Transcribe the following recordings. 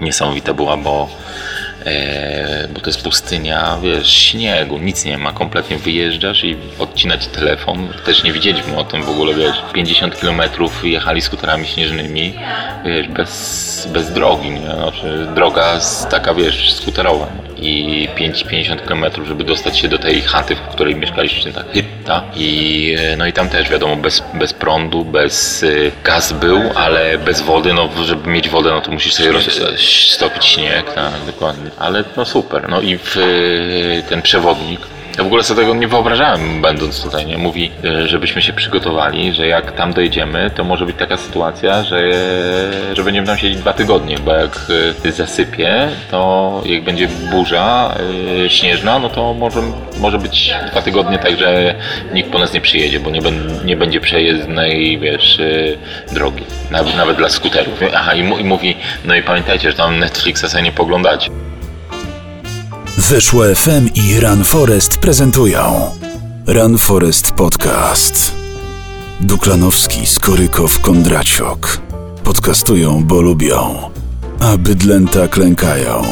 niesamowita była, bo E, bo to jest pustynia, wiesz, śniegu, nic nie ma, kompletnie wyjeżdżasz i odcinać telefon. Też nie widzieliśmy o tym w ogóle, wiesz, 50 km jechali skuterami śnieżnymi, wiesz, bez, bez drogi, nie? Znaczy, droga taka, wiesz, skuterowa. I 5-50 km, żeby dostać się do tej chaty, w której mieszkaliśmy, ta hytta. I, e, no i tam też, wiadomo, bez, bez prądu, bez y, gaz był, ale bez wody, no żeby mieć wodę, no to musisz sobie roz, stopić śnieg, tak, dokładnie ale no super. No i w, ten przewodnik ja w ogóle sobie tego nie wyobrażałem, będąc tutaj, nie? Mówi, e, żebyśmy się przygotowali, że jak tam dojdziemy, to może być taka sytuacja, że, że będziemy tam siedzieć dwa tygodnie, bo jak e, zasypie, to jak będzie burza yy, śnieżna, no to może, może być dwa tygodnie tak, że nikt po nas nie przyjedzie, bo nie, nie będzie przejezdnej, wiesz, drogi. Nawet, nawet dla skuterów. Aha, i, i mówi, no i pamiętajcie, że tam Netflixa sobie nie poglądacie. Weszło FM i Run Forest prezentują Run Forest Podcast. Duklanowski, Skorykow, Kondraciok. Podcastują, bo lubią. A bydlęta klękają.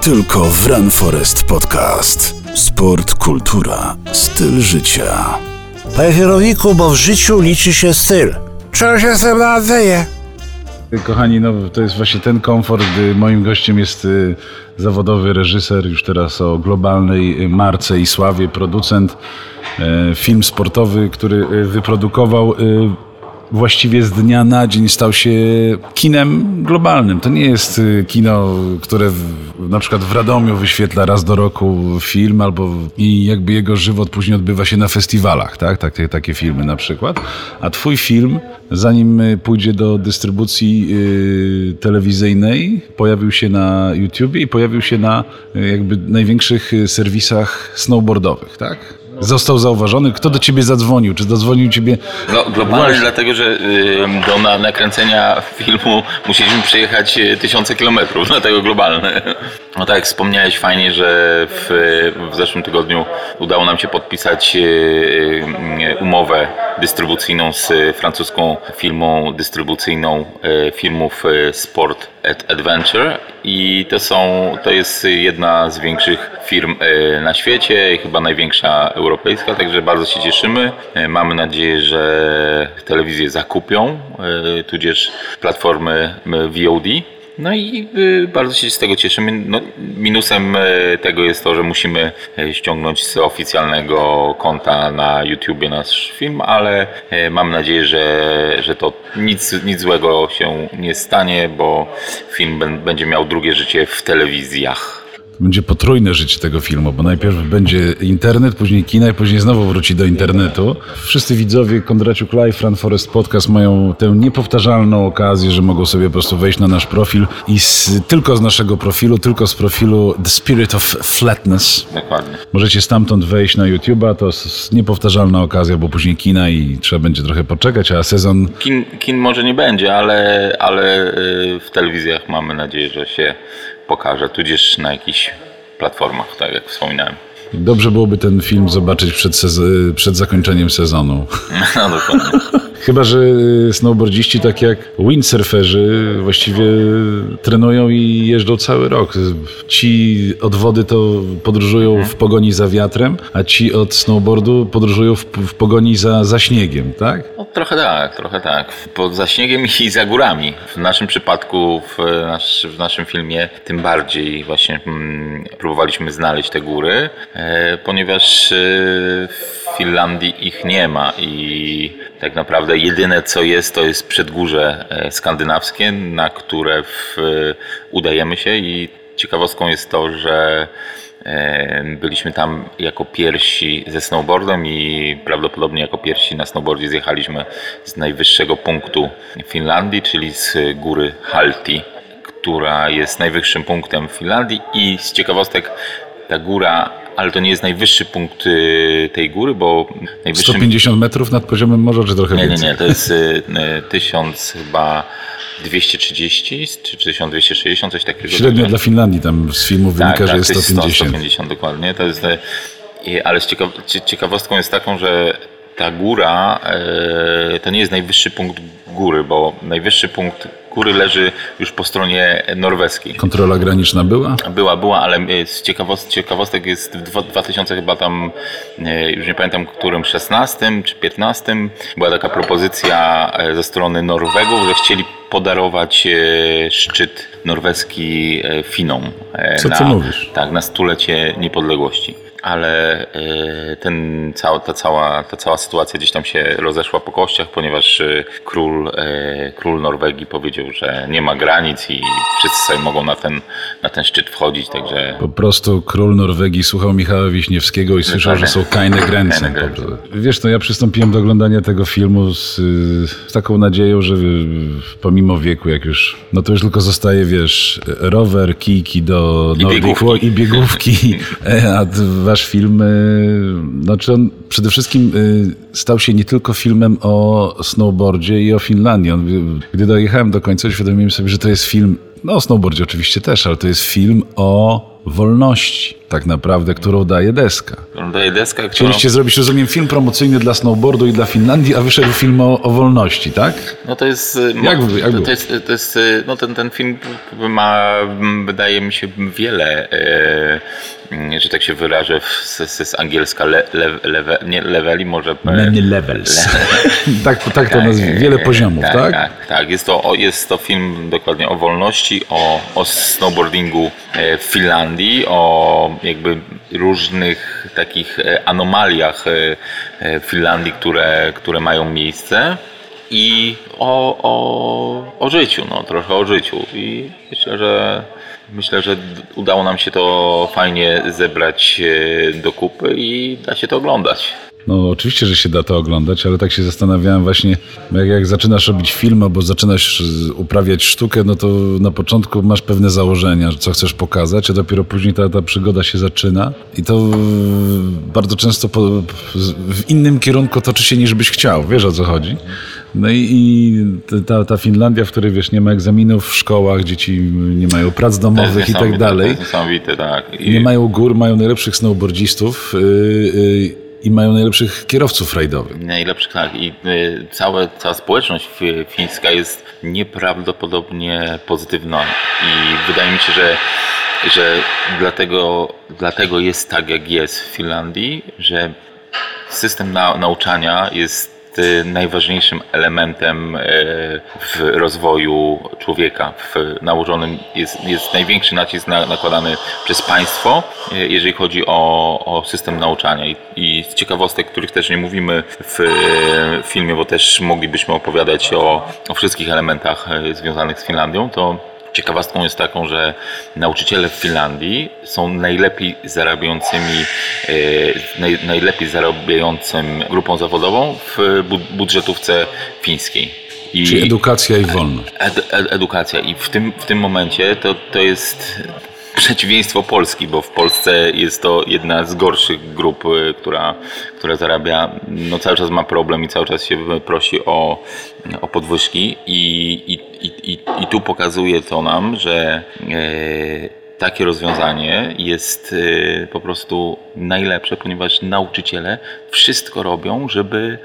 Tylko w Run Forest Podcast. Sport, kultura, styl życia. Panie kierowniku, bo w życiu liczy się styl. Się z tym nadzieje? Kochani, no to jest właśnie ten komfort, moim gościem jest y, zawodowy reżyser, już teraz o globalnej marce i sławie, producent, y, film sportowy, który y, wyprodukował właściwie z dnia na dzień stał się kinem globalnym. To nie jest y, kino, które w, na przykład w Radomiu wyświetla raz do roku film, albo i jakby jego żywot później odbywa się na festiwalach, tak? Takie, takie filmy na przykład. A twój film, zanim y, pójdzie do dystrybucji yy, telewizyjnej, pojawił się na YouTubie i pojawił się na yy, jakby największych serwisach snowboardowych, tak? Został zauważony? Kto do ciebie zadzwonił? Czy zadzwonił ciebie? No, globalnie dlatego, że do na, nakręcenia filmu musieliśmy przejechać y, tysiące kilometrów, dlatego globalne. No tak jak wspomniałeś fajnie, że w, w zeszłym tygodniu udało nam się podpisać y, y, umowę dystrybucyjną z francuską firmą dystrybucyjną filmów Sport Adventure i to są, to jest jedna z większych firm na świecie chyba największa europejska, także bardzo się cieszymy. E, mamy nadzieję, że telewizję zakupią, e, tudzież platformy VOD. No i e, bardzo się z tego cieszymy. No, minusem tego jest to, że musimy ściągnąć z oficjalnego konta na YouTubie nasz film, ale mam nadzieję, że, że to nic, nic złego się nie stanie, bo film będzie miał drugie życie w telewizjach będzie potrójne życie tego filmu, bo najpierw będzie internet, później kina i później znowu wróci do internetu. Wszyscy widzowie Kondraciuk Live, Run Forest Podcast mają tę niepowtarzalną okazję, że mogą sobie po prostu wejść na nasz profil i z, tylko z naszego profilu, tylko z profilu The Spirit of Flatness. Dokładnie. Możecie stamtąd wejść na YouTube'a, to jest niepowtarzalna okazja, bo później kina i trzeba będzie trochę poczekać, a sezon... Kin, kin może nie będzie, ale, ale y, w telewizjach mamy nadzieję, że się pokaże, tudzież na jakichś platformach, tak jak wspominałem. Dobrze byłoby ten film zobaczyć przed, przed zakończeniem sezonu. No dokładnie. Chyba, że snowboardziści tak jak windsurferzy właściwie trenują i jeżdżą cały rok. Ci od wody to podróżują mhm. w pogoni za wiatrem, a ci od snowboardu podróżują w, w pogoni za, za śniegiem, tak? No, trochę tak, trochę tak. Pod, za śniegiem i za górami. W naszym przypadku, w, nasz, w naszym filmie, tym bardziej właśnie hmm, próbowaliśmy znaleźć te góry, e, ponieważ e, w Finlandii ich nie ma i tak naprawdę jedyne co jest, to jest przedgórze e, skandynawskie, na które w, udajemy się i ciekawostką jest to, że e, Byliśmy tam jako pierwsi ze snowboardem i prawdopodobnie jako pierwsi na snowboardzie zjechaliśmy z najwyższego punktu Finlandii, czyli z góry Halti, która jest najwyższym punktem w Finlandii i z ciekawostek ta góra ale to nie jest najwyższy punkt y, tej góry, bo najwyższy... 150 metrów nad poziomem morza, czy trochę nie, więcej? Nie, nie, to jest 1000 y, y, chyba 230 czy 1260, coś takiego. Średnio dla Finlandii tam z filmu tak, wynika, tak, że jest 150. 100, 150 dokładnie. To jest, ale ciekaw, ciekawostką jest taką, że ta góra to nie jest najwyższy punkt góry, bo najwyższy punkt kury leży już po stronie norweskiej. Kontrola graniczna była? Była, była, ale e, z ciekawost, ciekawostek jest w dwa- 2000 chyba tam, e, już nie pamiętam którym, 16 czy 15, była taka propozycja e, ze strony Norwegów, że chcieli podarować szczyt norweski Finom. Co na, ty mówisz? Tak, na stulecie niepodległości. Ale e, ten, cała, ta, cała, ta cała sytuacja gdzieś tam się rozeszła po kościach, ponieważ e, król, e, król Norwegii powiedział, że nie ma granic i wszyscy sobie mogą na ten, na ten szczyt wchodzić, także Po prostu król Norwegii słuchał Michała Wiśniewskiego i słyszał, że są kajne prostu. Wiesz, no ja przystąpiłem do oglądania tego filmu z, y, z taką nadzieją, że y, pomimo wieku, jak już, no to już tylko zostaje, wiesz, rower, kijki do I Nordic biegówki. Walk i biegówki. A wasz film, znaczy on przede wszystkim y, stał się nie tylko filmem o snowboardzie i o Finlandii. On, gdy dojechałem do końca, uświadomiłem sobie, że to jest film, no o snowboardzie oczywiście też, ale to jest film o wolności, tak naprawdę, którą daje deska. daje deskę, którą... Chcieliście zrobić, rozumiem, film promocyjny dla snowboardu i dla Finlandii, a wyszedł film o, o wolności, tak? No to jest. Jak- mo- jak to, to jest, to jest e, no ten, ten film ma, wydaje mi się, wiele, e, m, że tak się wyrażę, z, z, z angielska le, le, lewe, nie leveli, może. Many levels. tak, tak to nazwijmy. Wiele poziomów, tak? Tak, tak. Jest, to, jest to film dokładnie o wolności, o, o snowboardingu e, w Finlandii, o jakby różnych takich e, anomaliach e, e, w Finlandii, które, które mają miejsce. I o, o, o życiu, no trochę o życiu. I myślę, że myślę, że udało nam się to fajnie zebrać do kupy i da się to oglądać. No oczywiście, że się da to oglądać, ale tak się zastanawiałem właśnie, jak, jak zaczynasz robić film albo zaczynasz z- uprawiać sztukę, no to na początku masz pewne założenia, że co chcesz pokazać, a dopiero później ta, ta przygoda się zaczyna i to e, bardzo często po, w innym kierunku toczy się niż byś chciał, wiesz o co chodzi. No i, i ta, ta Finlandia, w której wiesz, nie ma egzaminów w szkołach, dzieci nie mają prac domowych i tak niesamowite, To dalej. jest niesamowite, tak. I Nie mają gór, mają najlepszych snowboardzistów yy, yy, i mają najlepszych kierowców rajdowych. Najlepszych, tak. I całe, cała społeczność fi- fińska jest nieprawdopodobnie pozytywna. I wydaje mi się, że, że dlatego, dlatego jest tak, jak jest w Finlandii, że system na, nauczania jest y, najważniejszym elementem y, w rozwoju człowieka. W nałożonym jest, jest największy nacisk na, nakładany przez państwo, y, jeżeli chodzi o, o system nauczania. I, I z ciekawostek, których też nie mówimy w filmie, bo też moglibyśmy opowiadać o, o wszystkich elementach związanych z Finlandią, to Ciekawostką jest taką, że nauczyciele w Finlandii są najlepiej zarabiającymi, e, naj, najlepiej zarabiającym grupą zawodową w bu- budżetówce fińskiej. I Czyli edukacja i wolność. ed, ed, edukacja. I w tym, w tym momencie to, to jest przeciwieństwo Polski, bo w Polsce jest to jedna z gorszych grup, y, która, która zarabia, no cały czas ma problem i cały czas się prosi o, o podwyżki i, i, i, i, i tu pokazuje to nam, że e, takie rozwiązanie jest e, po prostu najlepsze, ponieważ nauczyciele wszystko robią, żeby,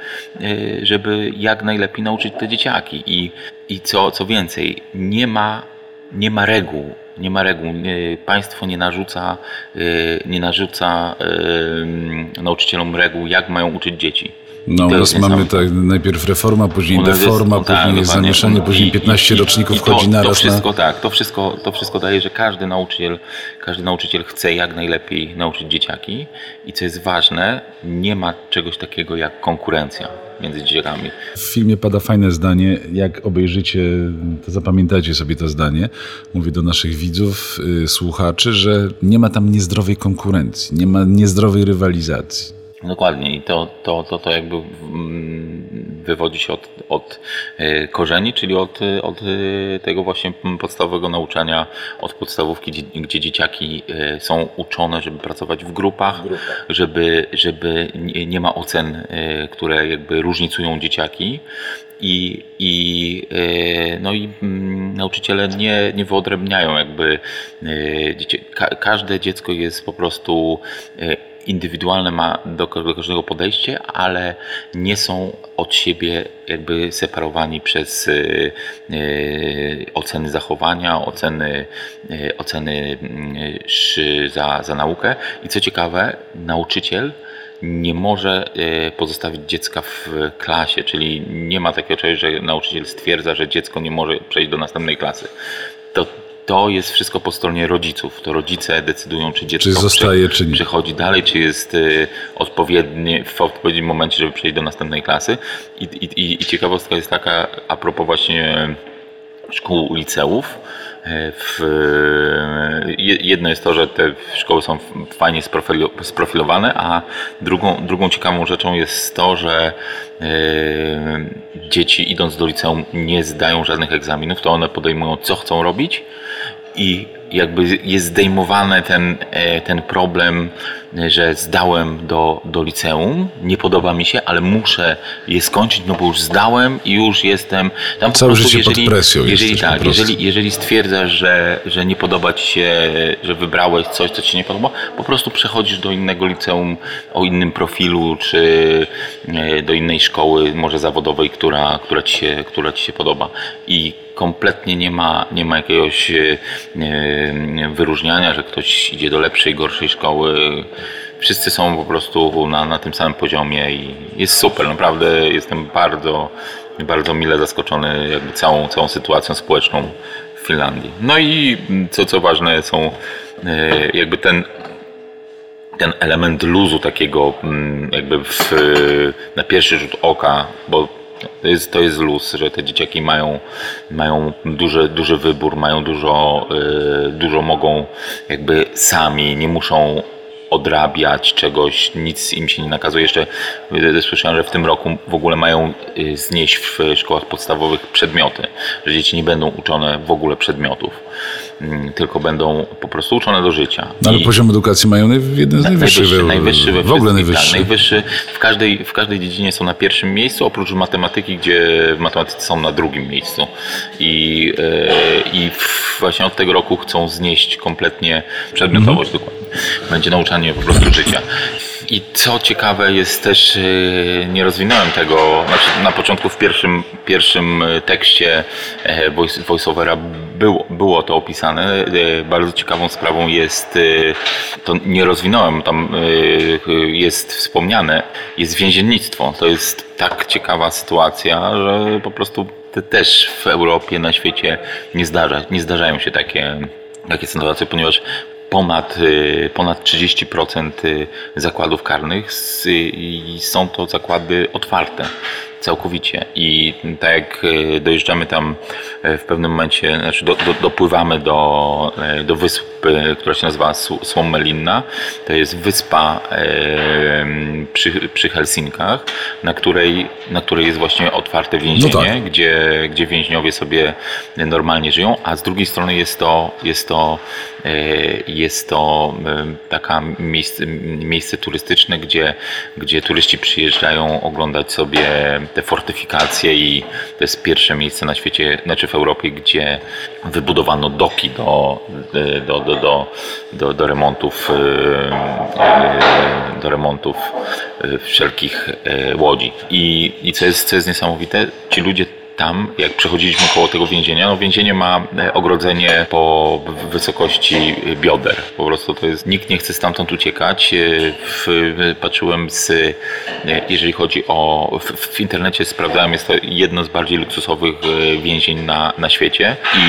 żeby jak najlepiej nauczyć te dzieciaki. I, i co, co więcej, nie ma, nie ma reguł. Nie ma reguł. Nie, państwo nie narzuca, e, nie narzuca nauczycielom reguł, jak mają uczyć dzieci. No, u To nas mamy tak najpierw reforma, później nas jest- deforma, no tak, później jest dokładnie. zamieszanie, później I- 15 i- roczników i to, wchodzi to naraz wszystko, na... tak, to wszystko, to wszystko daje, że każdy nauczyciel, każdy nauczyciel chce jak najlepiej nauczyć dzieciaki i co jest ważne, nie ma czegoś takiego jak konkurencja między dzieciakami. W filmie pada fajne zdanie, jak obejrzycie, to zapamiętajcie sobie to zdanie. Mówię do naszych widzów, y, słuchaczy, że nie ma tam niezdrowej konkurencji, nie ma niezdrowej rywalizacji. Dokładnie i to, to, to, to jakby mm, wywodzi się od, od e, korzeni, czyli od, e, od e, tego właśnie podstawowego nauczania, od podstawówki, gdzie, dzieciaki są uczone, żeby pracować w grupach, żeby, żeby nie, ma ocen, które jakby różnicują dzieciaki. I, i, no i mm, nauczyciele nie, nie wyodrębniają jakby dzieci, ka, każde dziecko jest po prostu indywidualne ma do, ka- do każdego podejście, ale nie są od siebie jakby separowani przez y, y, oceny zachowania, oceny, y, oceny za, za naukę. I co ciekawe, nauczyciel nie może pozostawić dziecka w klasie, czyli nie ma takiego czegoś, że nauczyciel stwierdza, że dziecko nie może przejść do następnej klasy. To, to jest wszystko po stronie rodziców. To rodzice decydują, czy dziecko Czy zostaje, czy nie. przechodzi dalej, czy jest e, odpowiedni, w odpowiednim momencie, żeby przejść do następnej klasy. I, i, I ciekawostka jest taka, a propos właśnie szkół, liceów. W, je- jedno jest to, że te szkoły są fajnie sprofilo- sprofilowane, a drugą, drugą ciekawą rzeczą jest to, że e, dzieci idąc do liceum nie zdają żadnych egzaminów, to one podejmują co chcą robić i jakby jest zdejmowany ten, e, ten problem, że zdałem do, do liceum, nie podoba mi się, ale muszę je skończyć, no bo już zdałem i już jestem. Tam Całe prostu, życie pod presją jeżeli, tak, jeżeli, jeżeli stwierdzasz, że, że nie podoba ci się, że wybrałeś coś, co ci się nie podoba, po prostu przechodzisz do innego liceum o innym profilu, czy e, do innej szkoły, może zawodowej, która, która, ci, się, która ci się podoba. I kompletnie nie ma, nie ma jakiegoś e, e, wyróżniania, że ktoś idzie do lepszej, gorszej szkoły. Wszyscy są po prostu na, na tym samym poziomie i jest super. Naprawdę jestem bardzo, bardzo mile zaskoczony jakby całą, całą sytuacją społeczną w Finlandii. No i co, co ważne są e, jakby ten ten element luzu takiego mm, jakby w, na pierwszy rzut oka, bo to jest, to jest luz, że te dzieciaki mają, mają duży, duży wybór, mają dużo, y, dużo mogą jakby sami, nie muszą odrabiać czegoś, nic im się nie nakazuje. Jeszcze y, słyszałem, że w tym roku w ogóle mają y, znieść w szkołach podstawowych przedmioty, że dzieci nie będą uczone w ogóle przedmiotów, tylko będą po prostu uczone do życia. No, ale I- poziom edukacji mają jeden z najwyższych. najwyższy, w- najwyższy we w ogóle najwyższy. Najwyższy w każdej, w każdej dziedzinie są na pierwszym miejscu, oprócz matematyki, gdzie w matematyce są na drugim miejscu. I, e, i właśnie od tego roku chcą znieść kompletnie przedmiotowość Mhm. dokładnie. Będzie nauczanie po prostu życia. I co ciekawe jest też, e, nie rozwinąłem tego, znaczy na początku w pierwszym, pierwszym e, tekście e, voice, voiceovera było, było to opisane. E, Bardzo ciekawą sprawą jest, e, to nie rozwinąłem, tam jest wspomniane, jest więziennictwo. To jest tak ciekawa sytuacja, że po prostu te też w Europie, na świecie nie, zdarza, nie zdarzają się takie, takie sytuacje, ponieważ ponad, y, ponad 30% y, zakładów karnych i są to zakłady otwarte całkowicie i tak jak y, dojeżdżamy tam y, w pewnym momencie, znaczy do, do, dopływamy do, y, do wyspy, która się nazywa Suomelinna, to jest wyspa przy, przy Helsinkach, na której, na której jest właśnie otwarte więzienie, No tak. gdzie, gdzie więźniowie sobie normalnie żyją, a z drugiej strony jest to, jest to, jest to taka miejsce, miejsce turystyczne, gdzie, gdzie turyści przyjeżdżają oglądać sobie te fortyfikacje i to jest pierwsze miejsce na świecie, znaczy w Europie, gdzie wybudowano doki do, do, do, do, do, do remontów e, e, do remontów e, wszelkich łodzi. I, i co, jest, co jest niesamowite, ci ludzie tam, jak przechodziliśmy koło tego więzienia, no więzienie ma e, ogrodzenie po wysokości bioder. Po prostu to jest, nikt nie chce stamtąd uciekać. E, W, patrzyłem z, e, jeżeli chodzi o, w, w internecie sprawdzałem, jest to jedno z bardziej luksusowych e, więzień na, na świecie i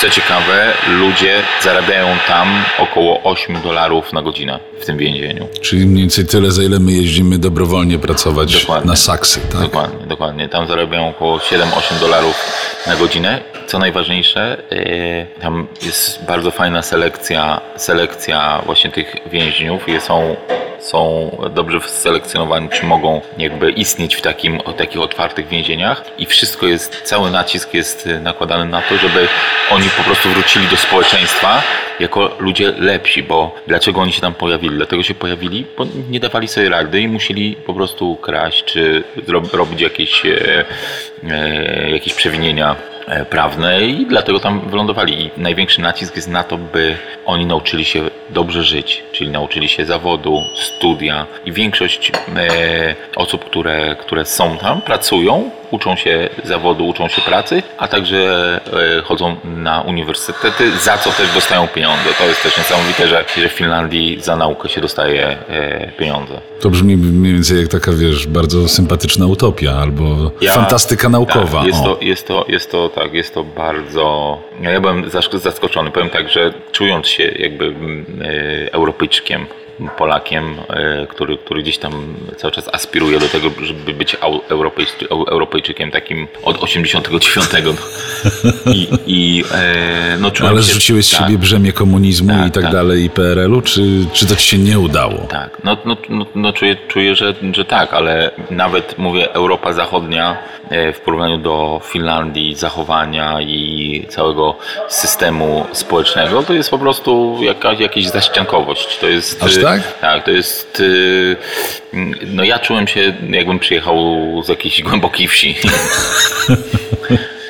co ciekawe, ludzie zarabiają tam około 8 dolarów na godzinę w tym więzieniu. Czyli mniej więcej tyle, za ile my jeździmy dobrowolnie pracować Dokładnie. na saksy, tak? Dokładnie, dokładnie. Tam zarabiają około 7-8 dolarów na godzinę. Co najważniejsze, yy, tam jest bardzo fajna selekcja, selekcja właśnie tych więźniów są, są dobrze selekcjonowani, czy mogą jakby istnieć w takim, o takich otwartych więzieniach i wszystko jest, cały nacisk jest y, nakładany na to, żeby oni po prostu wrócili do społeczeństwa jako ludzie lepsi, bo dlaczego oni się tam pojawili? Dlatego się pojawili, bo nie dawali sobie rady i musieli po prostu kraść, czy robić jakieś, e, e, jakieś przewinienia prawne i dlatego tam wylądowali. I największy nacisk jest na to, by oni nauczyli się dobrze żyć, czyli nauczyli się zawodu, studia i większość e, osób, które, które są tam, pracują, uczą się zawodu, uczą się pracy, a także e, chodzą na uniwersytety, za co też dostają pieniądze. To jest też niesamowite, że, że w Finlandii za naukę się dostaje e, pieniądze. To brzmi mniej więcej jak taka, wiesz, bardzo sympatyczna utopia albo Ja- fantastyka naukowa. Tak, jest, o. to, jest, to, jest to tak, jest to bardzo. Ja, byłem zask- zaskoczony. Powiem tak, że czując się jakby mm, e, Europejczykiem, Polakiem, e, który, który gdzieś tam cały czas aspiruje do tego, żeby być Europejczy, Europejczykiem takim od 89. I, i e, no, Ale się, zrzuciłeś z tak, siebie brzemię komunizmu Tak, i tak, tak. dalej i PRL-u, czy, czy to ci się nie udało? Tak, no, no, no, no czuję, czuję że, że tak, ale nawet mówię Europa Zachodnia e, w porównaniu do Finlandii, zachowania i całego systemu społecznego, to jest po prostu jakaś, jakaś zaściankowość. To jest, Aż e, tak? Tak, to jest. e, No ja czułem się, jakbym przyjechał z jakiejś głębokiej wsi.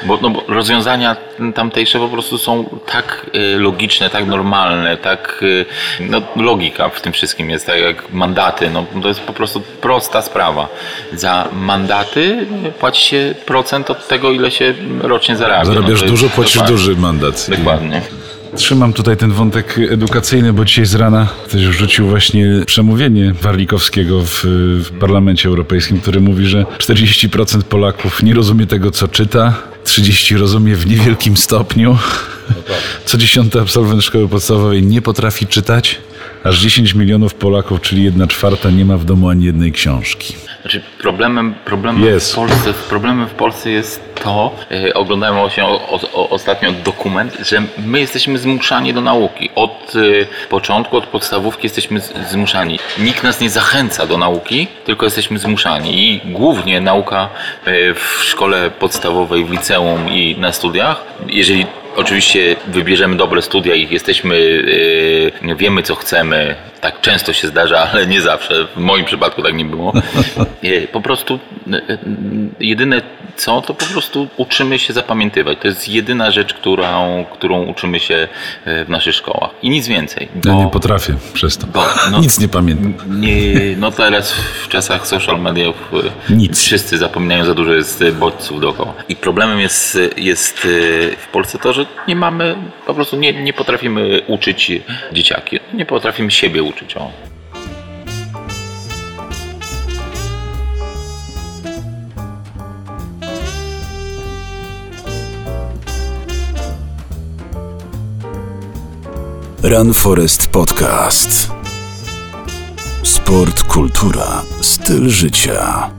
Bo, no, bo rozwiązania tamtejsze po prostu są tak y, logiczne, tak normalne, tak. Y, no, logika w tym wszystkim jest, tak jak mandaty. No, to jest po prostu prosta sprawa. Za mandaty płaci się procent od tego, ile się rocznie zarabia. no, Zarabiasz jest dużo, płacisz duży mandat. Dokładnie. Trzymam tutaj ten wątek edukacyjny, bo dzisiaj z rana ktoś wrzucił właśnie przemówienie Warlikowskiego w, w Parlamencie Europejskim, który mówi, że 40% Polaków nie rozumie tego, co czyta, 30% rozumie w niewielkim stopniu, co dziesiąty absolwent szkoły podstawowej nie potrafi czytać, aż 10 milionów Polaków, czyli jedna czwarta, nie ma w domu ani jednej książki. Znaczy problemem, problemem, w Polsce, problemem w Polsce jest to, e, oglądałem się o, o, ostatnio dokument, że my jesteśmy zmuszani do nauki. Od e, początku, od podstawówki jesteśmy z, zmuszani. Nikt nas nie zachęca do nauki, tylko jesteśmy zmuszani. I głównie nauka e, w szkole podstawowej, w liceum i na studiach, jeżeli Oczywiście wybierzemy dobre studia i jesteśmy, yy, wiemy co chcemy. Tak często się zdarza, ale nie zawsze. W moim przypadku tak nie było. Yy, po prostu yy, yy, jedyne co, to po prostu uczymy się zapamiętywać. To jest jedyna rzecz, którą, którą uczymy się w naszych szkołach. I nic więcej. Ja bo- nie potrafię przez to. bo, no- Nic nie pamiętam. nie, no teraz w czasach social mediów Nic. wszyscy zapominają, za dużo jest bodźców dookoła. I problemem jest, jest w Polsce to, że nie mamy, po prostu nie, nie potrafimy uczyć dzieciaki. Nie potrafimy siebie uczyć. O. Run Forest Podcast. Sport, kultura, styl życia.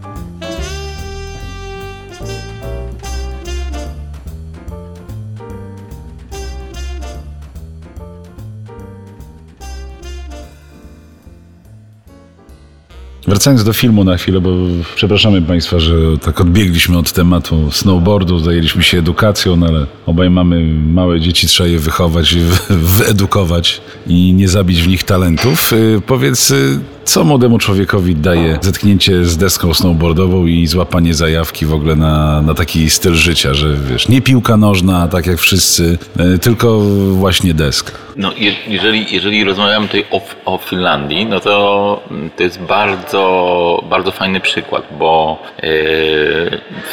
Wracając do filmu na chwilę, bo przepraszamy Państwa, że tak odbiegliśmy od tematu snowboardu, zajęliśmy się edukacją, no ale obaj mamy małe dzieci, trzeba je wychować, wy- wyedukować i nie zabić w nich talentów. Y, Powiedz, y, co młodemu człowiekowi daje zetknięcie z deską snowboardową i złapanie zajawki w ogóle na, na taki styl życia, że wiesz, nie piłka nożna, tak jak wszyscy, y, tylko właśnie deska. No, je, jeżeli, jeżeli rozmawiamy tutaj o, o Finlandii, no to mm, to jest bardzo, bardzo fajny przykład, bo e,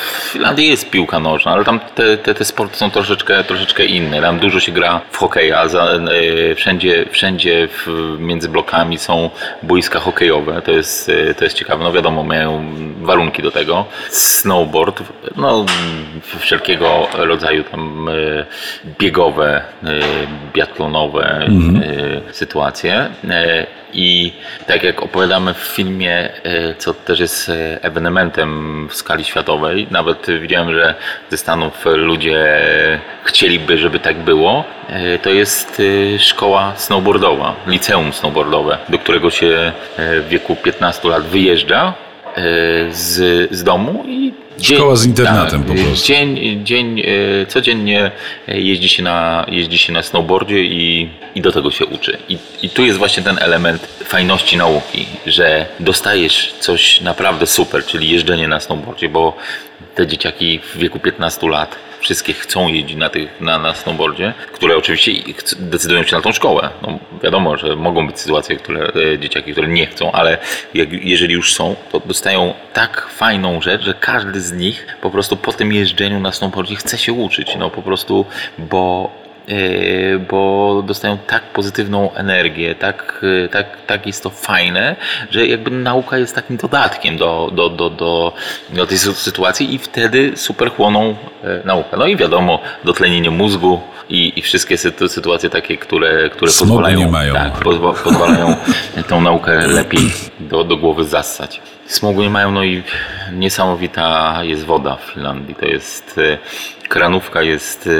w Finlandii jest piłka nożna, ale tam te, te, te sporty są troszeczkę, troszeczkę inne. Tam dużo się gra w hokeja, za, e, wszędzie, wszędzie w, między blokami są boiska hokejowe, to jest, e, to jest ciekawe. No wiadomo, mają warunki do tego. Snowboard, no wszelkiego rodzaju tam e, biegowe, e, biatlonowe e, sytuacje. I tak jak opowiadamy w filmie, e, co też jest e, ewenementem w skali światowej, nawet widziałem, że ze Stanów ludzie chcieliby, żeby tak było, e, to jest szkoła snowboardowa, liceum snowboardowe, do którego się w wieku 15 lat wyjeżdża z, z domu i dzień- Szkoła z internatem po e, prostu. Dzień, dzień, e, codziennie jeździ się na, jeździ się na snowboardzie i, i do tego się uczy. I, I tu jest właśnie ten element fajności nauki, że dostajesz coś naprawdę super, czyli jeżdżenie na snowboardzie, bo te dzieciaki w wieku 15 lat wszystkie chcą jeździć na, tych, na, na snowboardzie, które oczywiście decydują się na tą szkołę. No, wiadomo, że mogą być sytuacje, które e, dzieciaki, które nie chcą, ale jak, jeżeli już są, to dostają tak fajną rzecz, że każdy z nich po prostu po tym jeżdżeniu na snowboardzie chce się uczyć. No po prostu, bo bo dostają tak pozytywną energię, tak, yy, tak, tak jest to fajne, że jakby nauka jest takim dodatkiem do, do, do, do, do tej sy- sytuacji i wtedy super chłoną yy, naukę. No i wiadomo, dotlenienie mózgu i, i wszystkie sy- sytuacje takie, które, które Smogu pozwalają. Tak, pozwa, pozwalają tą naukę lepiej do, do głowy zassać. Smogu nie mają, no i niesamowita jest woda w Finlandii. To jest e, kranówka jest e,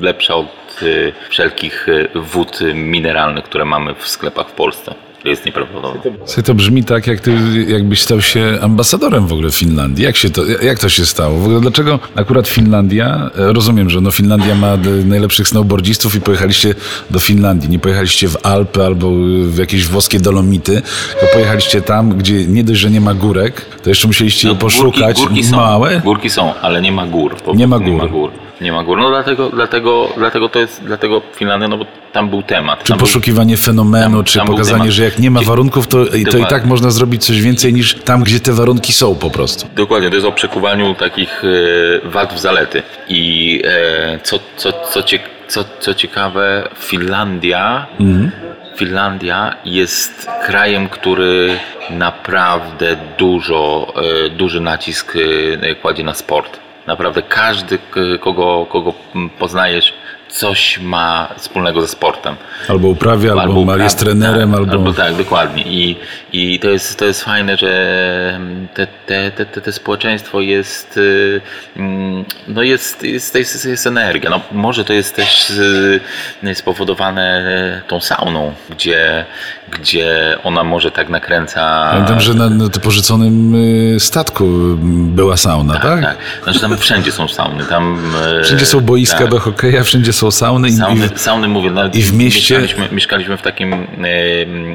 lepsza od e, wszelkich wód mineralnych, które mamy w sklepach w Polsce. To jest nieprawdopodobne. To brzmi tak, jak ty jakbyś stał się ambasadorem w ogóle Finlandii. Jak, się to, jak to się stało? W ogóle dlaczego akurat Finlandia? E, Rozumiem, że no Finlandia ma najlepszych snowboardzistów i pojechaliście do Finlandii. Nie pojechaliście w Alpy albo w jakieś włoskie Dolomity, to pojechaliście tam, gdzie nie dość, że nie ma górek, to jeszcze musieliście je poszukać. No, Górki, górki są, Małe? Górki są, ale nie ma gór. Nie ma gór. Nie ma gór. Nie ma gór. No dlatego, dlatego, dlatego to jest, dlatego Finlandia, no bo tam był temat. Czy tam był- poszukiwanie fenomenu, tam- czy tam pokazanie, że jak nie ma warunków, to, to i tak można zrobić coś więcej niż tam, gdzie te warunki są po prostu. Dokładnie, to jest o przekuwaniu takich e, wad w zalety. I e, co, co, co, cie, co, co ciekawe, Finlandia, Finlandia jest krajem, który naprawdę dużo, e, duży nacisk kładzie na sport. Naprawdę każdy, kogo, kogo poznajesz, coś ma wspólnego ze sportem. Albo uprawia, albo, ma- uprawia, jest trenerem, tak, albo... albo tak, dokładnie. I, i to, jest, to jest fajne, że te, te, te, te, te społeczeństwo jest, y, mm, no jest, jest, jest, jest energia. No, może to jest też y, spowodowane tą sauną, gdzie, gdzie ona może tak nakręca. Pamiętam, że na, na tym porzuconym y, statku była sauna, tak? tak. Znaczy tam wszędzie są sauny. Tam, y, Wszędzie są boiska tak. do hokeja, wszędzie są sauny Sauny, i sauny mówię, nawet i w mieście- mieszkaliśmy, mieszkaliśmy w takim